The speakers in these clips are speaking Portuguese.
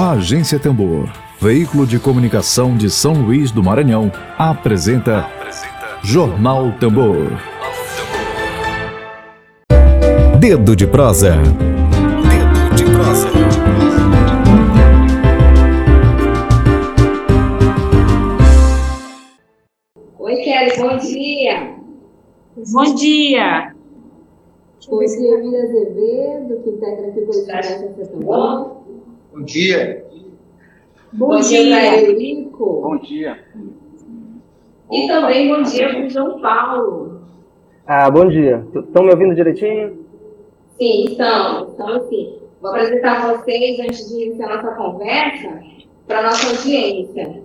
A Agência Tambor, veículo de comunicação de São Luís do Maranhão, apresenta, apresenta Jornal Tambor. Dedo de prosa. Dedo de prosa. Oi, Kelly, bom dia. Bom dia. Oi, Emília Azevedo, que integra aqui o coletivo da Agência Tambor. Bom dia. Bom, bom dia, dia Eurico. Bom dia. E Opa. também bom dia para o João Paulo. Ah, bom dia. Estão me ouvindo direitinho? Sim, estão. Estão sim. Vou apresentar vocês, antes de iniciar nossa conversa, para nossa audiência.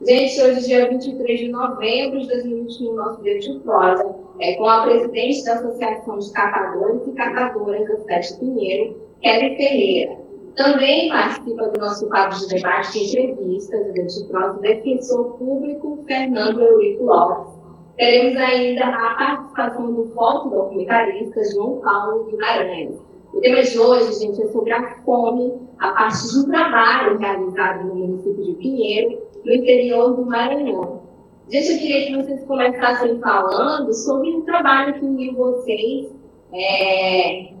Gente, hoje, dia 23 de novembro de 2021, nosso dia de prosa é com a presidente da Associação de Catadores e Catadoras da cidade de Pinheiro, Kelly Ferreira. Também participa do nosso quadro de debate e entrevistas, o nosso defensor público, Fernando Eurico Lopes. Teremos ainda a participação do fotodocumentarista João Paulo Guimarães. O tema de hoje, gente, é sobre a fome a partir de um trabalho realizado no município de Pinheiro, no interior do Maranhão. Gente, eu queria que vocês começassem falando sobre o trabalho que uniu vocês é,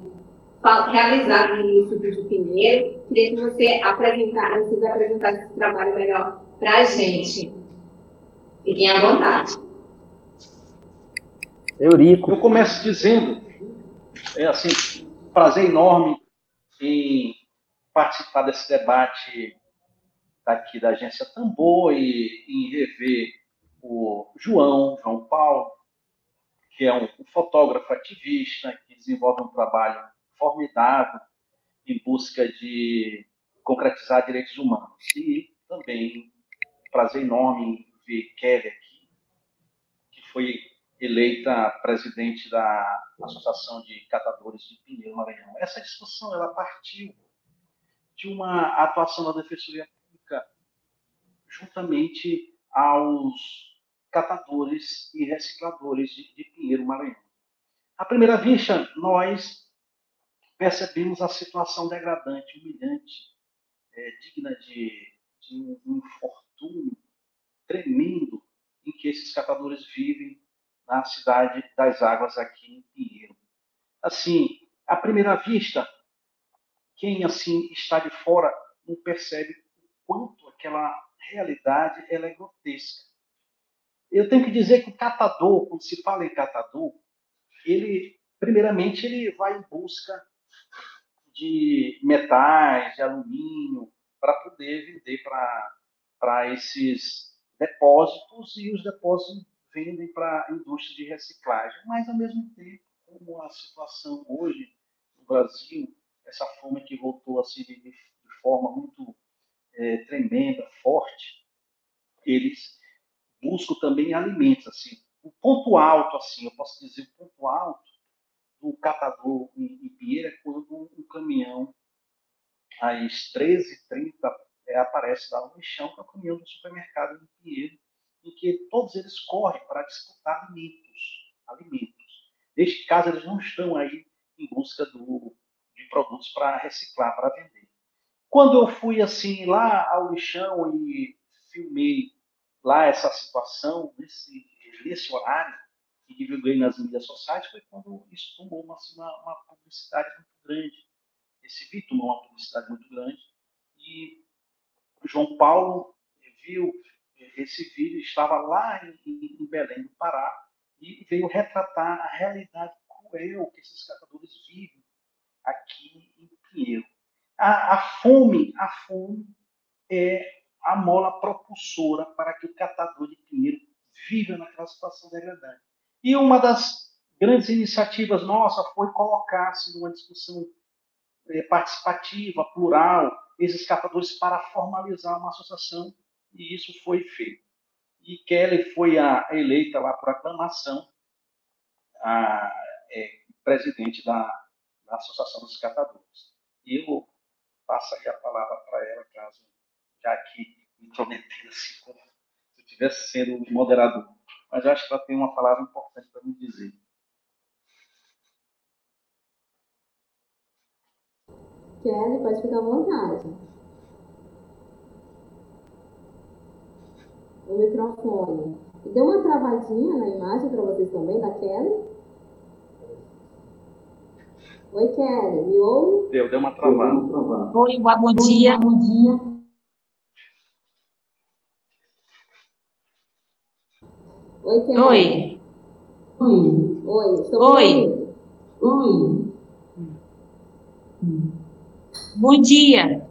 realizado no município de Pinheiro. Queria que você apresentasse, vocês apresentassem esse trabalho melhor para a gente. Fiquem à vontade. Eurico. Eu começo dizendo, é assim, prazer enorme em participar desse debate daqui da agência Tambor e em rever o João, João Paulo, que é um fotógrafo ativista que desenvolve um trabalho formidável em busca de concretizar direitos humanos. E também prazer enorme ver Kelly aqui, que foi eleita presidente da Associação de Catadores de Pinheiro Maranhão. Essa discussão ela partiu de uma atuação da Defensoria Pública juntamente aos catadores e recicladores de, de Pinheiro Maranhão. À primeira vista, nós percebemos a situação degradante, humilhante, é, digna de, de um, um infortúnio tremendo em que esses catadores vivem na cidade das águas aqui em Pinheiro. Assim, à primeira vista, quem assim está de fora não percebe o quanto aquela realidade ela é grotesca. Eu tenho que dizer que o catador, quando se fala em catador, ele primeiramente ele vai em busca de metais, de alumínio, para poder vender para esses depósitos e os depósitos vendem para a indústria de reciclagem. Mas, ao mesmo tempo, como a situação hoje no Brasil, essa fome que voltou assim de, de forma muito é, tremenda, forte, eles buscam também alimentos. Assim. O ponto alto, assim, eu posso dizer, o ponto alto do catador em, em Pinheiro é quando um caminhão, às 13h30, é, aparece lá no chão, que é o caminhão do supermercado em Pinheiro, em que todos eles correm para disputar alimentos. alimentos. Neste caso, eles não estão aí em busca do, de produtos para reciclar, para vender. Quando eu fui assim lá ao lixão e filmei lá essa situação, nesse, nesse horário, que divulguei nas mídias sociais foi quando isso tomou uma, assim, uma, uma publicidade muito grande. Esse vídeo tomou uma publicidade muito grande e João Paulo viu esse vídeo, estava lá em, em Belém do Pará e veio retratar a realidade cruel que esses catadores vivem aqui em Pinheiro. A, a fome, a fome é a mola propulsora para que o catador de Pinheiro viva naquela situação degradante. E uma das grandes iniciativas nossa foi colocar-se numa discussão é, participativa, plural, esses catadores para formalizar uma associação, e isso foi feito. E Kelly foi a, eleita lá por aclamação a, é, presidente da, da Associação dos Catadores. E eu passo aqui a palavra para ela, caso já aqui intrometida assim, como se eu estivesse sendo moderador mas acho que ela tem uma palavra importante para me dizer. Kelly, pode ficar à vontade. O microfone. Deu uma travadinha na imagem para vocês também, da Kelly? Oi, Kelly, me ouve? Deu, deu uma travada. Oi, boa, bom dia. Bom dia. Oi, Kelly. Oi. Oi. Oi. Estou Oi. Oi. Bom dia.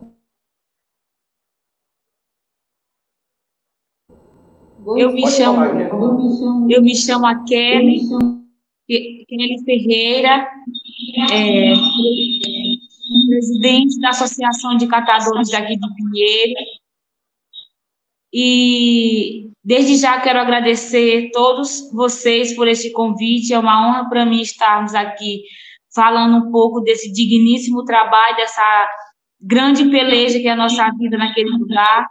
Eu me chamo, eu me chamo a Kelly, Ke- Kelly Ferreira, é, presidente da Associação de Catadores daqui de Pinheiro. E desde já quero agradecer todos vocês por este convite. É uma honra para mim estarmos aqui falando um pouco desse digníssimo trabalho, dessa grande peleja que é a nossa vida naquele lugar.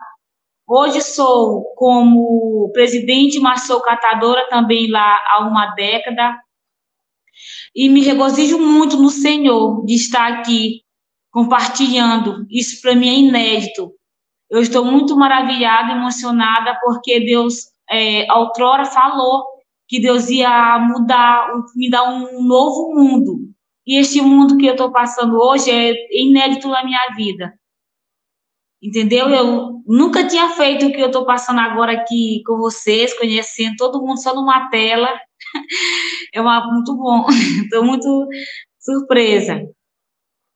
Hoje sou como presidente, mas sou catadora também lá há uma década. E me regozijo muito no Senhor de estar aqui compartilhando. Isso para mim é inédito. Eu estou muito maravilhada, emocionada, porque Deus, é, outrora, falou que Deus ia mudar, me dar um novo mundo. E este mundo que eu estou passando hoje é inédito na minha vida. Entendeu? Eu nunca tinha feito o que eu estou passando agora aqui com vocês, conhecendo todo mundo só numa tela. É uma, muito bom. Estou muito surpresa.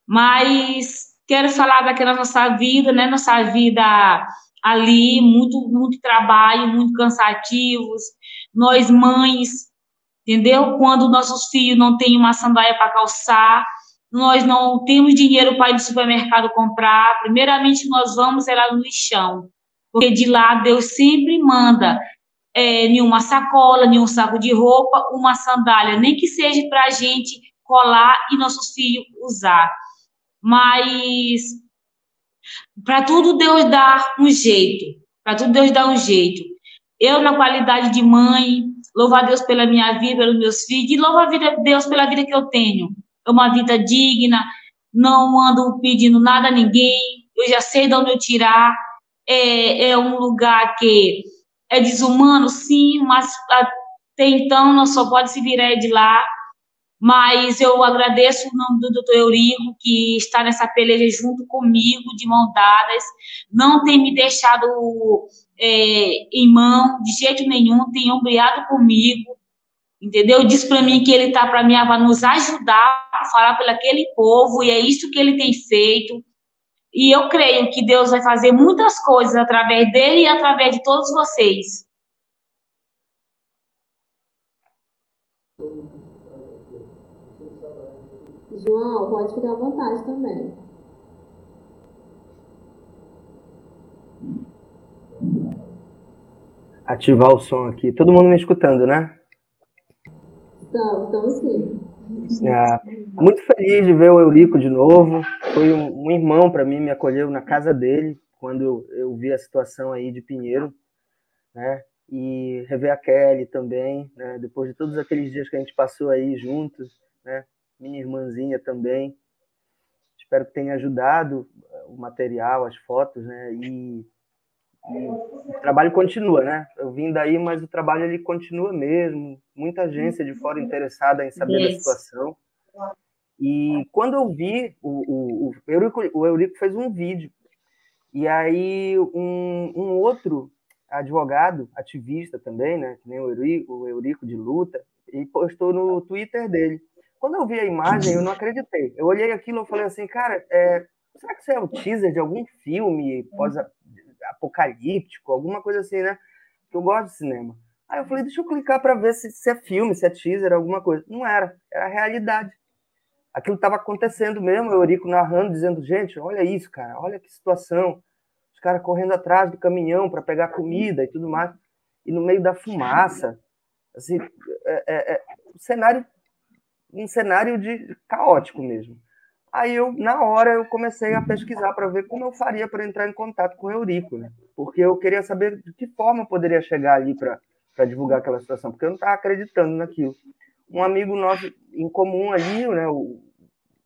Mas quero falar daquela nossa vida, né? Nossa vida ali, muito, muito trabalho, muito cansativos. Nós mães, entendeu? Quando nossos filhos não têm uma sandália para calçar, nós não temos dinheiro para ir no supermercado comprar. Primeiramente, nós vamos é lá no lixão, porque de lá Deus sempre manda é, nenhuma sacola, nenhum saco de roupa, uma sandália, nem que seja para a gente colar e nossos filhos usar. Mas para tudo Deus dá um jeito, para tudo Deus dá um jeito. Eu, na qualidade de mãe, louvo a Deus pela minha vida, pelos meus filhos, e louvo a vida, Deus pela vida que eu tenho. É uma vida digna, não ando pedindo nada a ninguém, eu já sei de onde eu tirar. É, é um lugar que é desumano, sim, mas até então nós só pode se virar de lá. Mas eu agradeço o nome do doutor Eurico, que está nessa peleja junto comigo, de mão dadas, não tem me deixado é, em mão de jeito nenhum, tem ombreado comigo, entendeu? Diz para mim que ele está para mim para nos ajudar a falar pelo aquele povo, e é isso que ele tem feito. E eu creio que Deus vai fazer muitas coisas através dele e através de todos vocês. João, pode ficar à vontade também. Ativar o som aqui. Todo mundo me escutando, né? Estamos, estamos sim. Ah, muito feliz de ver o Eurico de novo. Foi um, um irmão para mim, me acolheu na casa dele quando eu, eu vi a situação aí de Pinheiro, né? E rever a Kelly também, né? Depois de todos aqueles dias que a gente passou aí juntos, né? Minha irmãzinha também. Espero que tenha ajudado o material, as fotos, né? E, e o trabalho continua, né? Eu vim daí, mas o trabalho ele continua mesmo. Muita agência de fora interessada em saber da Isso. situação. E quando eu vi, o, o, o, Eurico, o Eurico fez um vídeo. E aí um, um outro advogado, ativista também, né? Que nem o Eurico, o Eurico de luta, e postou no Twitter dele. Quando eu vi a imagem, eu não acreditei. Eu olhei aquilo e falei assim, cara, é, será que isso é o teaser de algum filme pós-apocalíptico, alguma coisa assim, né? Que eu gosto de cinema. Aí eu falei, deixa eu clicar para ver se, se é filme, se é teaser, alguma coisa. Não era, era a realidade. Aquilo estava acontecendo mesmo, o Eurico narrando, dizendo, gente, olha isso, cara, olha que situação. Os caras correndo atrás do caminhão para pegar comida e tudo mais. E no meio da fumaça, assim, é, é, é, um cenário um cenário de caótico mesmo. Aí eu, na hora, eu comecei a pesquisar para ver como eu faria para entrar em contato com o Eurico, né? Porque eu queria saber de que forma eu poderia chegar ali para divulgar aquela situação, porque eu não estava acreditando naquilo. Um amigo nosso em comum ali, né?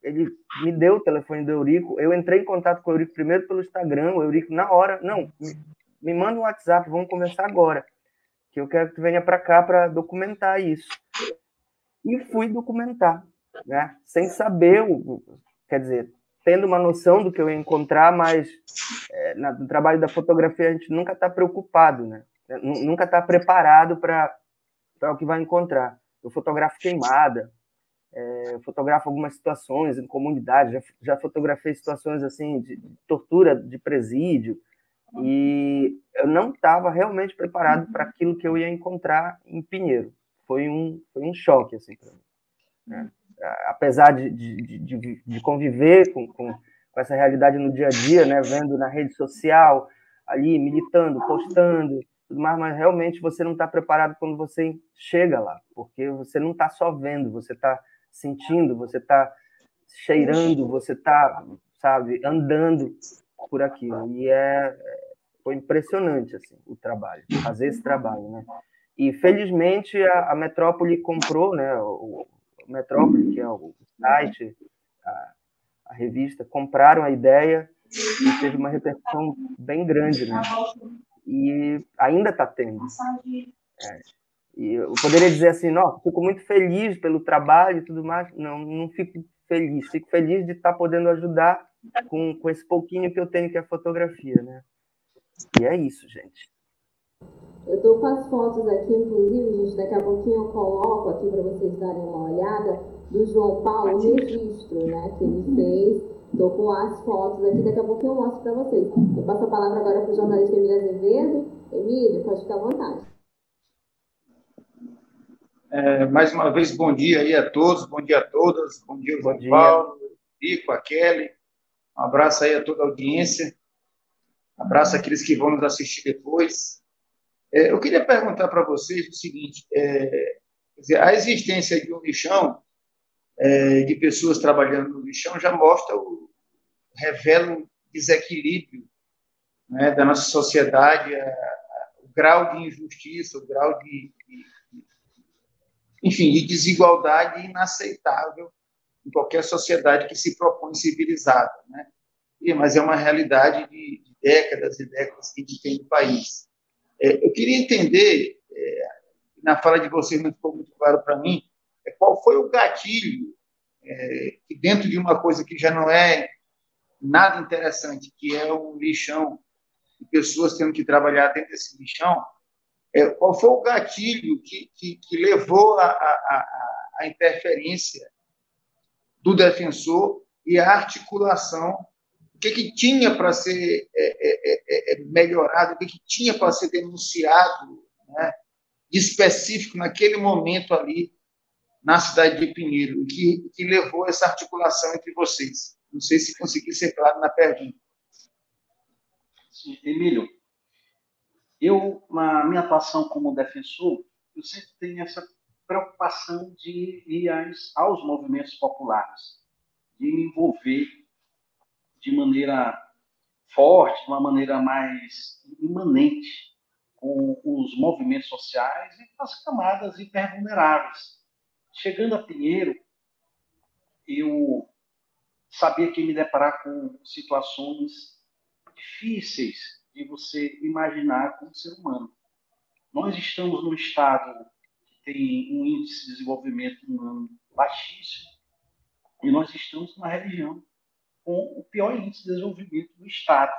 Ele me deu o telefone do Eurico. Eu entrei em contato com o Eurico primeiro pelo Instagram. O Eurico, na hora, não, me, me manda um WhatsApp, vamos conversar agora, que eu quero que tu venha para cá para documentar isso. E fui documentar, né? Sem saber, quer dizer, tendo uma noção do que eu ia encontrar, mas é, no trabalho da fotografia a gente nunca está preocupado, né? Nunca está preparado para o que vai encontrar. Eu fotografo queimada, é, fotografo algumas situações em comunidade, já, já fotografei situações assim de, de tortura de presídio, e eu não estava realmente preparado para aquilo que eu ia encontrar em Pinheiro. Foi um, foi um choque assim para mim. Né? Apesar de, de, de, de conviver com, com, com, essa realidade no dia a dia, né? vendo na rede social, ali militando, postando, tudo mais, mas realmente você não está preparado quando você chega lá, porque você não está só vendo, você está sentindo, você está cheirando, você está, sabe, andando por aquilo. E é, foi impressionante assim, o trabalho, fazer esse trabalho, né? E felizmente a, a Metrópole comprou, né? O, o Metrópole, que é o site, a, a, revista, compraram a ideia e teve uma repercussão bem grande, né? E ainda está tendo. É. E eu poderia dizer assim, não, fico muito feliz pelo trabalho e tudo mais. Não, não fico feliz. Fico feliz de estar tá podendo ajudar com, com esse pouquinho que eu tenho que é fotografia, né? E é isso, gente. Eu estou com as fotos aqui, inclusive, gente, daqui a pouquinho eu coloco aqui para vocês darem uma olhada do João Paulo, o registro, né, que ele fez. Estou com as fotos aqui, daqui a pouquinho eu mostro para vocês. Eu passo a palavra agora para o jornalista Emílio Azevedo. Emílio, pode ficar à vontade. É, mais uma vez, bom dia aí a todos, bom dia a todas, bom dia, bom João dia. Paulo, Rico, a Kelly, um abraço aí a toda a audiência. Abraço aqueles que vão nos assistir depois. É, eu queria perguntar para vocês o seguinte: é, dizer, a existência de um lixão, é, de pessoas trabalhando no lixão, já mostra, o, revela o desequilíbrio né, da nossa sociedade, a, a, o grau de injustiça, o grau de, de, enfim, de desigualdade inaceitável em qualquer sociedade que se propõe civilizada, né? mas é uma realidade de, de décadas e décadas que a gente tem no país. É, eu queria entender, é, na fala de vocês não ficou muito claro para mim, é, qual foi o gatilho que dentro de uma coisa que já não é nada interessante, que é um lixão, e pessoas tendo que trabalhar dentro desse lixão, qual foi o gatilho que, que, que levou a, a, a interferência do defensor e a articulação que, que tinha para ser é é, é, é, melhorado, o que, que tinha para ser denunciado né, de específico naquele momento ali na cidade de Pinheiro, que, que levou essa articulação entre vocês. Não sei se consegui ser claro na pergunta. Sim, Emílio, eu, na minha atuação como defensor, eu sempre tenho essa preocupação de ir aos movimentos populares, de me envolver de maneira forte, de uma maneira mais imanente com os movimentos sociais e com as camadas hipervulneráveis. Chegando a Pinheiro, eu sabia que me deparar com situações difíceis de você imaginar como ser humano. Nós estamos num estado que tem um índice de desenvolvimento humano baixíssimo e nós estamos numa religião com o pior índice de desenvolvimento do Estado.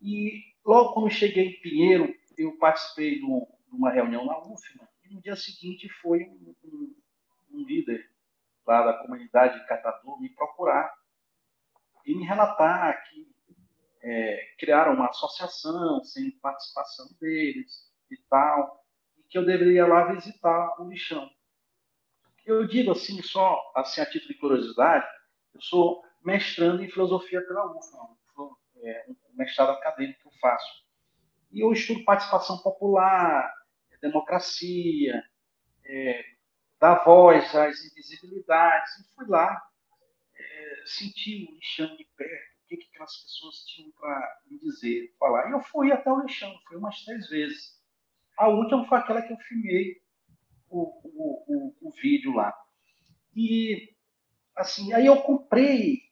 E logo quando cheguei em Pinheiro, eu participei de uma reunião na UFMA, e no dia seguinte foi um, um, um líder lá da comunidade de Catador me procurar e me relatar que é, criaram uma associação sem participação deles e tal, e que eu deveria lá visitar o lixão. Eu digo assim, só assim, a título de curiosidade, eu sou mestrando em filosofia pela UFA, é um mestrado acadêmico que eu faço. E eu estudo participação popular, democracia, é, dar voz às invisibilidades. E fui lá, é, senti o lixão de perto, o que, que aquelas pessoas tinham para me dizer, falar. E eu fui até o lixão, fui umas três vezes. A última foi aquela que eu filmei o, o, o, o vídeo lá. E, assim, aí eu comprei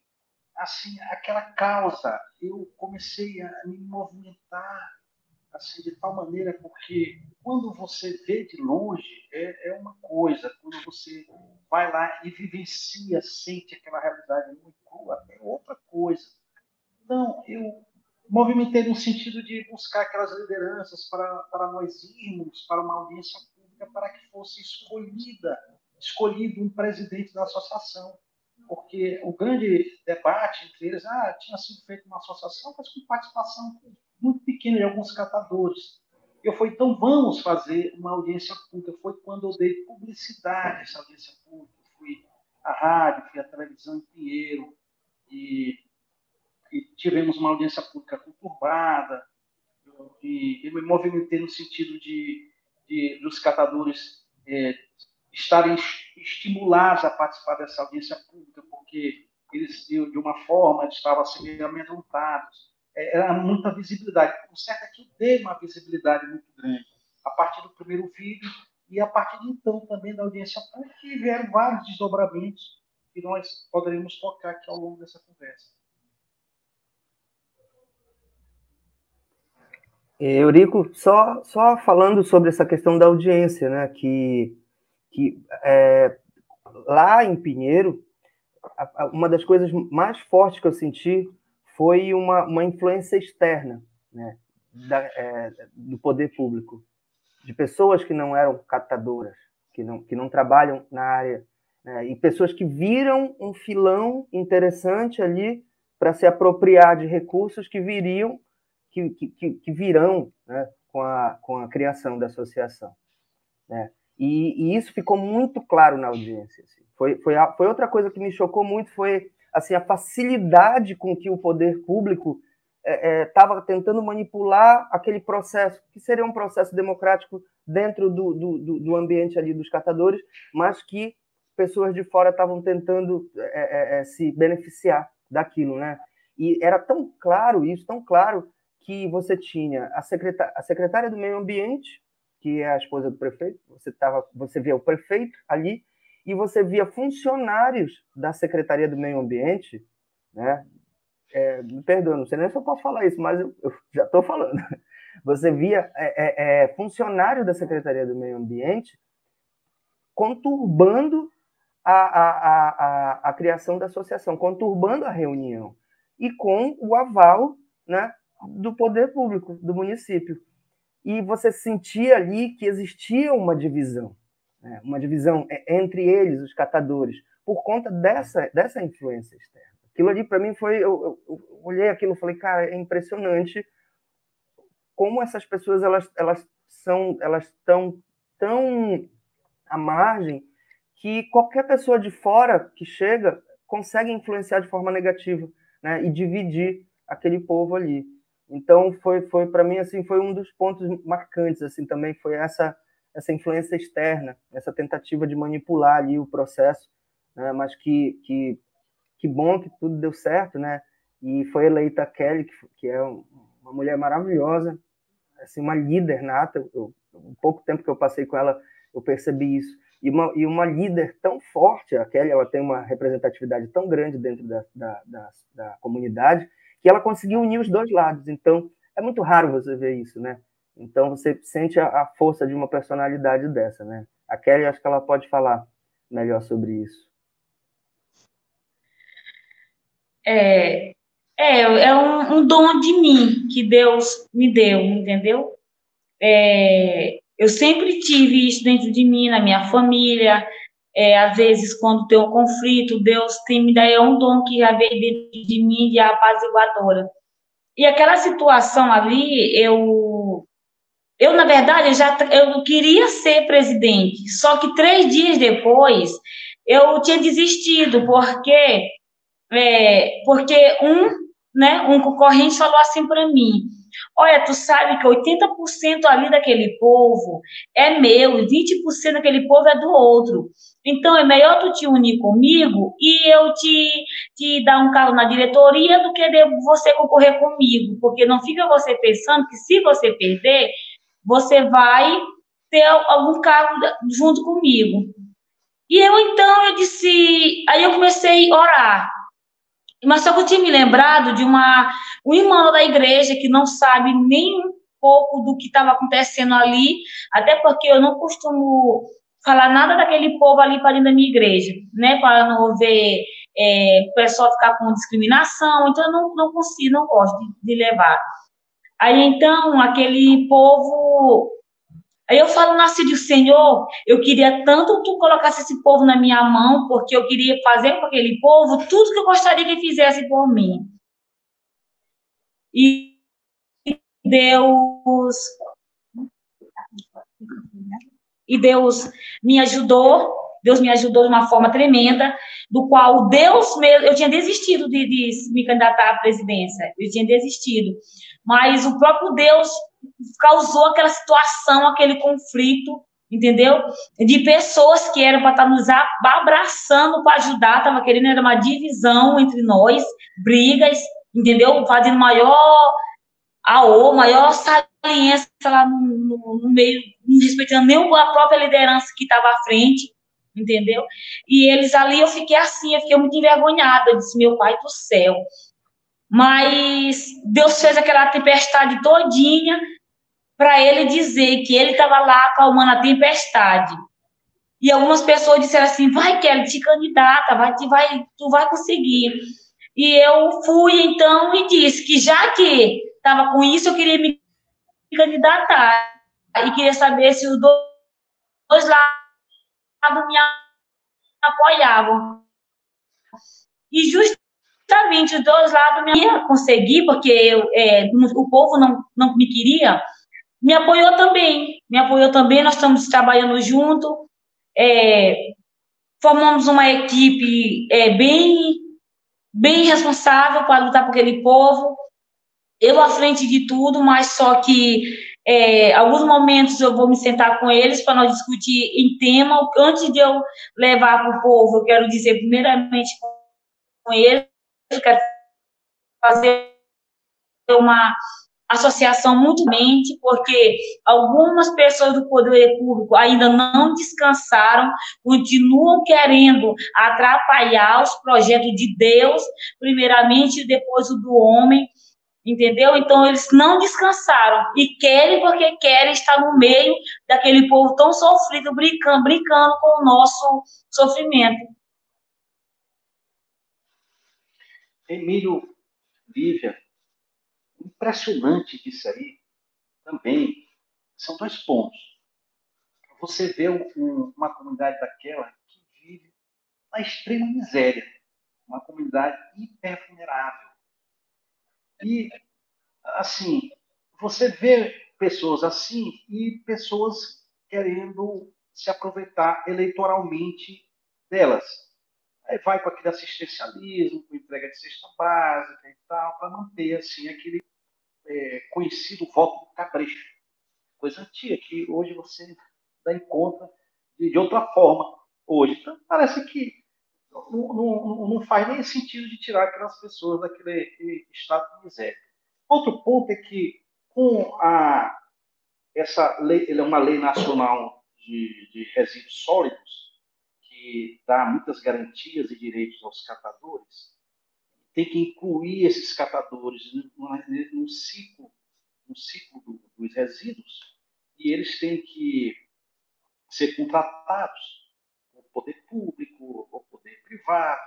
assim, aquela causa, eu comecei a me movimentar assim, de tal maneira, porque quando você vê de longe é, é uma coisa, quando você vai lá e vivencia, sente aquela realidade muito crua, é outra coisa. Então, eu movimentei no sentido de buscar aquelas lideranças para, para nós irmos para uma audiência pública para que fosse escolhida, escolhido um presidente da associação. Porque o grande debate entre eles, ah, tinha sido feita uma associação, mas com participação muito pequena de alguns catadores. Eu fui, então vamos fazer uma audiência pública. Foi quando eu dei publicidade a essa audiência pública. Fui à rádio, fui à televisão em Pinheiro e, e tivemos uma audiência pública conturbada. E eu me movimentei no sentido de, de dos catadores é, estarem estimulados a participar dessa audiência pública, porque eles, de uma forma, estavam assim, amedrontados é, era muita visibilidade. O certo é que eu dei uma visibilidade muito grande a partir do primeiro vídeo e a partir de então também da audiência pública, que vieram vários desdobramentos que nós poderíamos tocar aqui ao longo dessa conversa. É, Eurico, só, só falando sobre essa questão da audiência, né, que, que é, lá em Pinheiro, uma das coisas mais fortes que eu senti foi uma, uma influência externa né, da, é, do poder público, de pessoas que não eram captadoras, que não, que não trabalham na área, né, e pessoas que viram um filão interessante ali para se apropriar de recursos que viriam, que, que, que virão né, com, a, com a criação da associação. Né? E, e, isso ficou muito claro na audiência. Assim. Foi, foi, a, foi outra coisa que me chocou muito, foi assim a facilidade com que o poder público estava é, é, tentando manipular aquele processo, que seria um processo democrático dentro do, do, do ambiente ali dos catadores, mas que pessoas de fora estavam tentando é, é, é, se beneficiar daquilo, né? E era tão claro isso, tão claro, que você tinha a secretária, a secretária do meio ambiente, que é a esposa do prefeito, você, tava, você via o prefeito ali, e você via funcionários da Secretaria do Meio Ambiente, né? É, me perdoa, não sei nem se eu posso falar isso, mas eu, eu já estou falando. Você via é, é, é, funcionário da Secretaria do Meio Ambiente conturbando a, a, a, a, criação da associação, conturbando a reunião, e com o aval né, do poder público do município. E você sentia ali que existia uma divisão né, uma divisão é, entre eles, os catadores, por conta dessa, dessa influência externa. Aquilo ali, para mim, foi. Eu, eu, eu olhei aquilo e falei, cara, é impressionante como essas pessoas elas, elas são elas estão tão à margem que qualquer pessoa de fora que chega consegue influenciar de forma negativa né, e dividir aquele povo ali. Então foi foi para mim assim foi um dos pontos marcantes assim também foi essa essa influência externa, essa tentativa de manipular ali o processo, né? mas que, que, que bom que tudo deu certo, né? E foi eleita a Kelly, que, que é uma mulher maravilhosa, assim, uma líder nata. Eu, um pouco tempo que eu passei com ela, eu percebi isso. E uma, e uma líder tão forte, a Kelly, ela tem uma representatividade tão grande dentro da, da, da, da comunidade, que ela conseguiu unir os dois lados. Então, é muito raro você ver isso, né? Então você sente a, a, força de uma personalidade dessa, né? A Kelly, acho que ela pode falar melhor sobre isso. É, é, é um, um dom de mim que Deus me deu, entendeu? É, eu sempre tive isso dentro de mim, na minha família. É, às vezes, quando tem um conflito, Deus tem me dado é um dom que já veio dentro de mim de apaziguadora. E aquela situação ali, eu eu, na verdade, já eu queria ser presidente, só que três dias depois eu tinha desistido, porque, é, porque um, né, um concorrente falou assim para mim: Olha, tu sabe que 80% ali daquele povo é meu e 20% daquele povo é do outro. Então é melhor tu te unir comigo e eu te, te dar um cargo na diretoria do que você concorrer comigo, porque não fica você pensando que se você perder, você vai ter algum cargo junto comigo. E eu então eu disse, aí eu comecei a orar. Mas só que eu tinha me lembrado de uma um irmão da igreja que não sabe nem um pouco do que estava acontecendo ali, até porque eu não costumo falar nada daquele povo ali para dentro da minha igreja, né? Para não haver é, o pessoal ficar com discriminação, então eu não, não consigo, não gosto de, de levar. Aí então, aquele povo Aí eu falo, nascido Senhor, eu queria tanto que tu colocasse esse povo na minha mão, porque eu queria fazer com aquele povo tudo que eu gostaria que fizesse por mim. E Deus e Deus me ajudou, Deus me ajudou de uma forma tremenda, do qual Deus mesmo, eu tinha desistido de, de me candidatar à presidência, eu tinha desistido, mas o próprio Deus causou aquela situação, aquele conflito, entendeu? De pessoas que eram para estar tá nos abraçando para ajudar, estava querendo era uma divisão entre nós, brigas, entendeu? Fazendo maior o maior saliência lá no, no, no meio, não respeitando nem a própria liderança que estava à frente, entendeu? E eles ali, eu fiquei assim, eu fiquei muito envergonhada, eu disse, meu pai do céu. Mas Deus fez aquela tempestade todinha para ele dizer que ele estava lá acalmando a tempestade. E algumas pessoas disseram assim, vai, Kelly, te candidata, vai, te, vai, tu vai conseguir. E eu fui, então, e disse que já que estava com isso, eu queria me candidatar. E queria saber se os dois lados me apoiavam. E justamente os dois lados me ia conseguir, porque eu, é, o povo não, não me queria, me apoiou também. Me apoiou também, nós estamos trabalhando junto. É, formamos uma equipe é, bem, bem responsável para lutar por aquele povo eu à frente de tudo, mas só que é, alguns momentos eu vou me sentar com eles para nós discutir em tema. Antes de eu levar para o povo, eu quero dizer primeiramente com eles, eu quero fazer uma associação muito mente, porque algumas pessoas do poder público ainda não descansaram, continuam querendo atrapalhar os projetos de Deus, primeiramente e depois o do homem entendeu? Então eles não descansaram e querem porque querem estar no meio daquele povo tão sofrido, brincando, brincando com o nosso sofrimento. Emílio, Lívia, impressionante disso aí também são dois pontos. Você vê um, uma comunidade daquela que vive na extrema miséria, uma comunidade hiper vulnerável e, assim, você vê pessoas assim e pessoas querendo se aproveitar eleitoralmente delas. Aí vai com aquele assistencialismo, com entrega de cesta básica e tal, para manter assim aquele é, conhecido voto cabresto. Coisa antiga, que hoje você dá em conta de, de outra forma hoje. Então, parece que não, não, não faz nem sentido de tirar aquelas pessoas daquele estado de miséria. Outro ponto é que com a essa lei, ele é uma lei nacional de, de resíduos sólidos que dá muitas garantias e direitos aos catadores. Tem que incluir esses catadores no, ciclo, no ciclo do, dos resíduos e eles têm que ser contratados poder público, ou poder privado.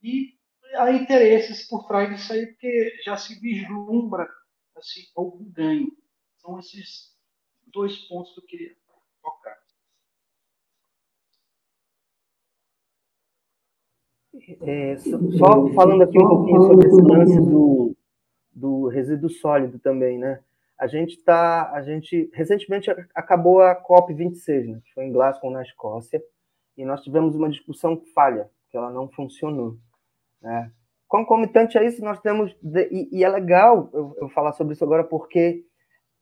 E há interesses por trás disso aí, porque já se vislumbra assim, algum ganho. São esses dois pontos que eu queria tocar. É, só falando aqui um pouquinho sobre esse lance do, do resíduo sólido também, né? A gente tá, a gente recentemente acabou a COP 26, né? Que foi em Glasgow na Escócia e nós tivemos uma discussão falha, que ela não funcionou. Né? Concomitante a isso, nós temos, e, e é legal eu, eu, falar sobre isso agora, porque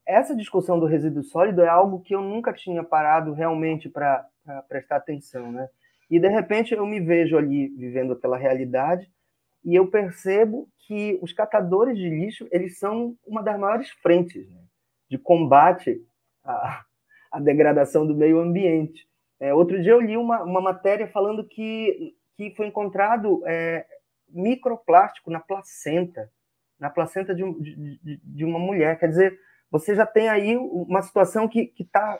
essa discussão do resíduo sólido é algo que eu nunca tinha parado realmente para prestar atenção. Né? E, de repente, eu me vejo ali vivendo aquela realidade e eu percebo que os catadores de lixo eles são uma das maiores frentes né, de combate à, à degradação do meio ambiente. É, outro dia eu li uma, uma matéria falando que, que foi encontrado é, microplástico na placenta, na placenta de, de, de uma mulher. Quer dizer, você já tem aí uma situação que está.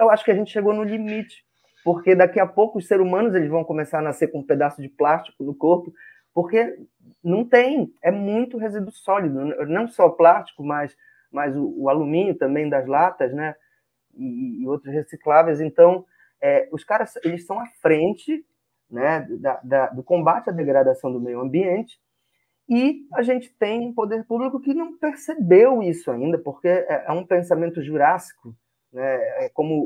Eu acho que a gente chegou no limite, porque daqui a pouco os seres humanos eles vão começar a nascer com um pedaço de plástico no corpo, porque não tem, é muito resíduo sólido, não só plástico, mas, mas o, o alumínio também das latas, né? E, e outros recicláveis. Então, é, os caras eles estão à frente né, da, da, do combate à degradação do meio ambiente e a gente tem um poder público que não percebeu isso ainda, porque é, é um pensamento jurássico, né, é como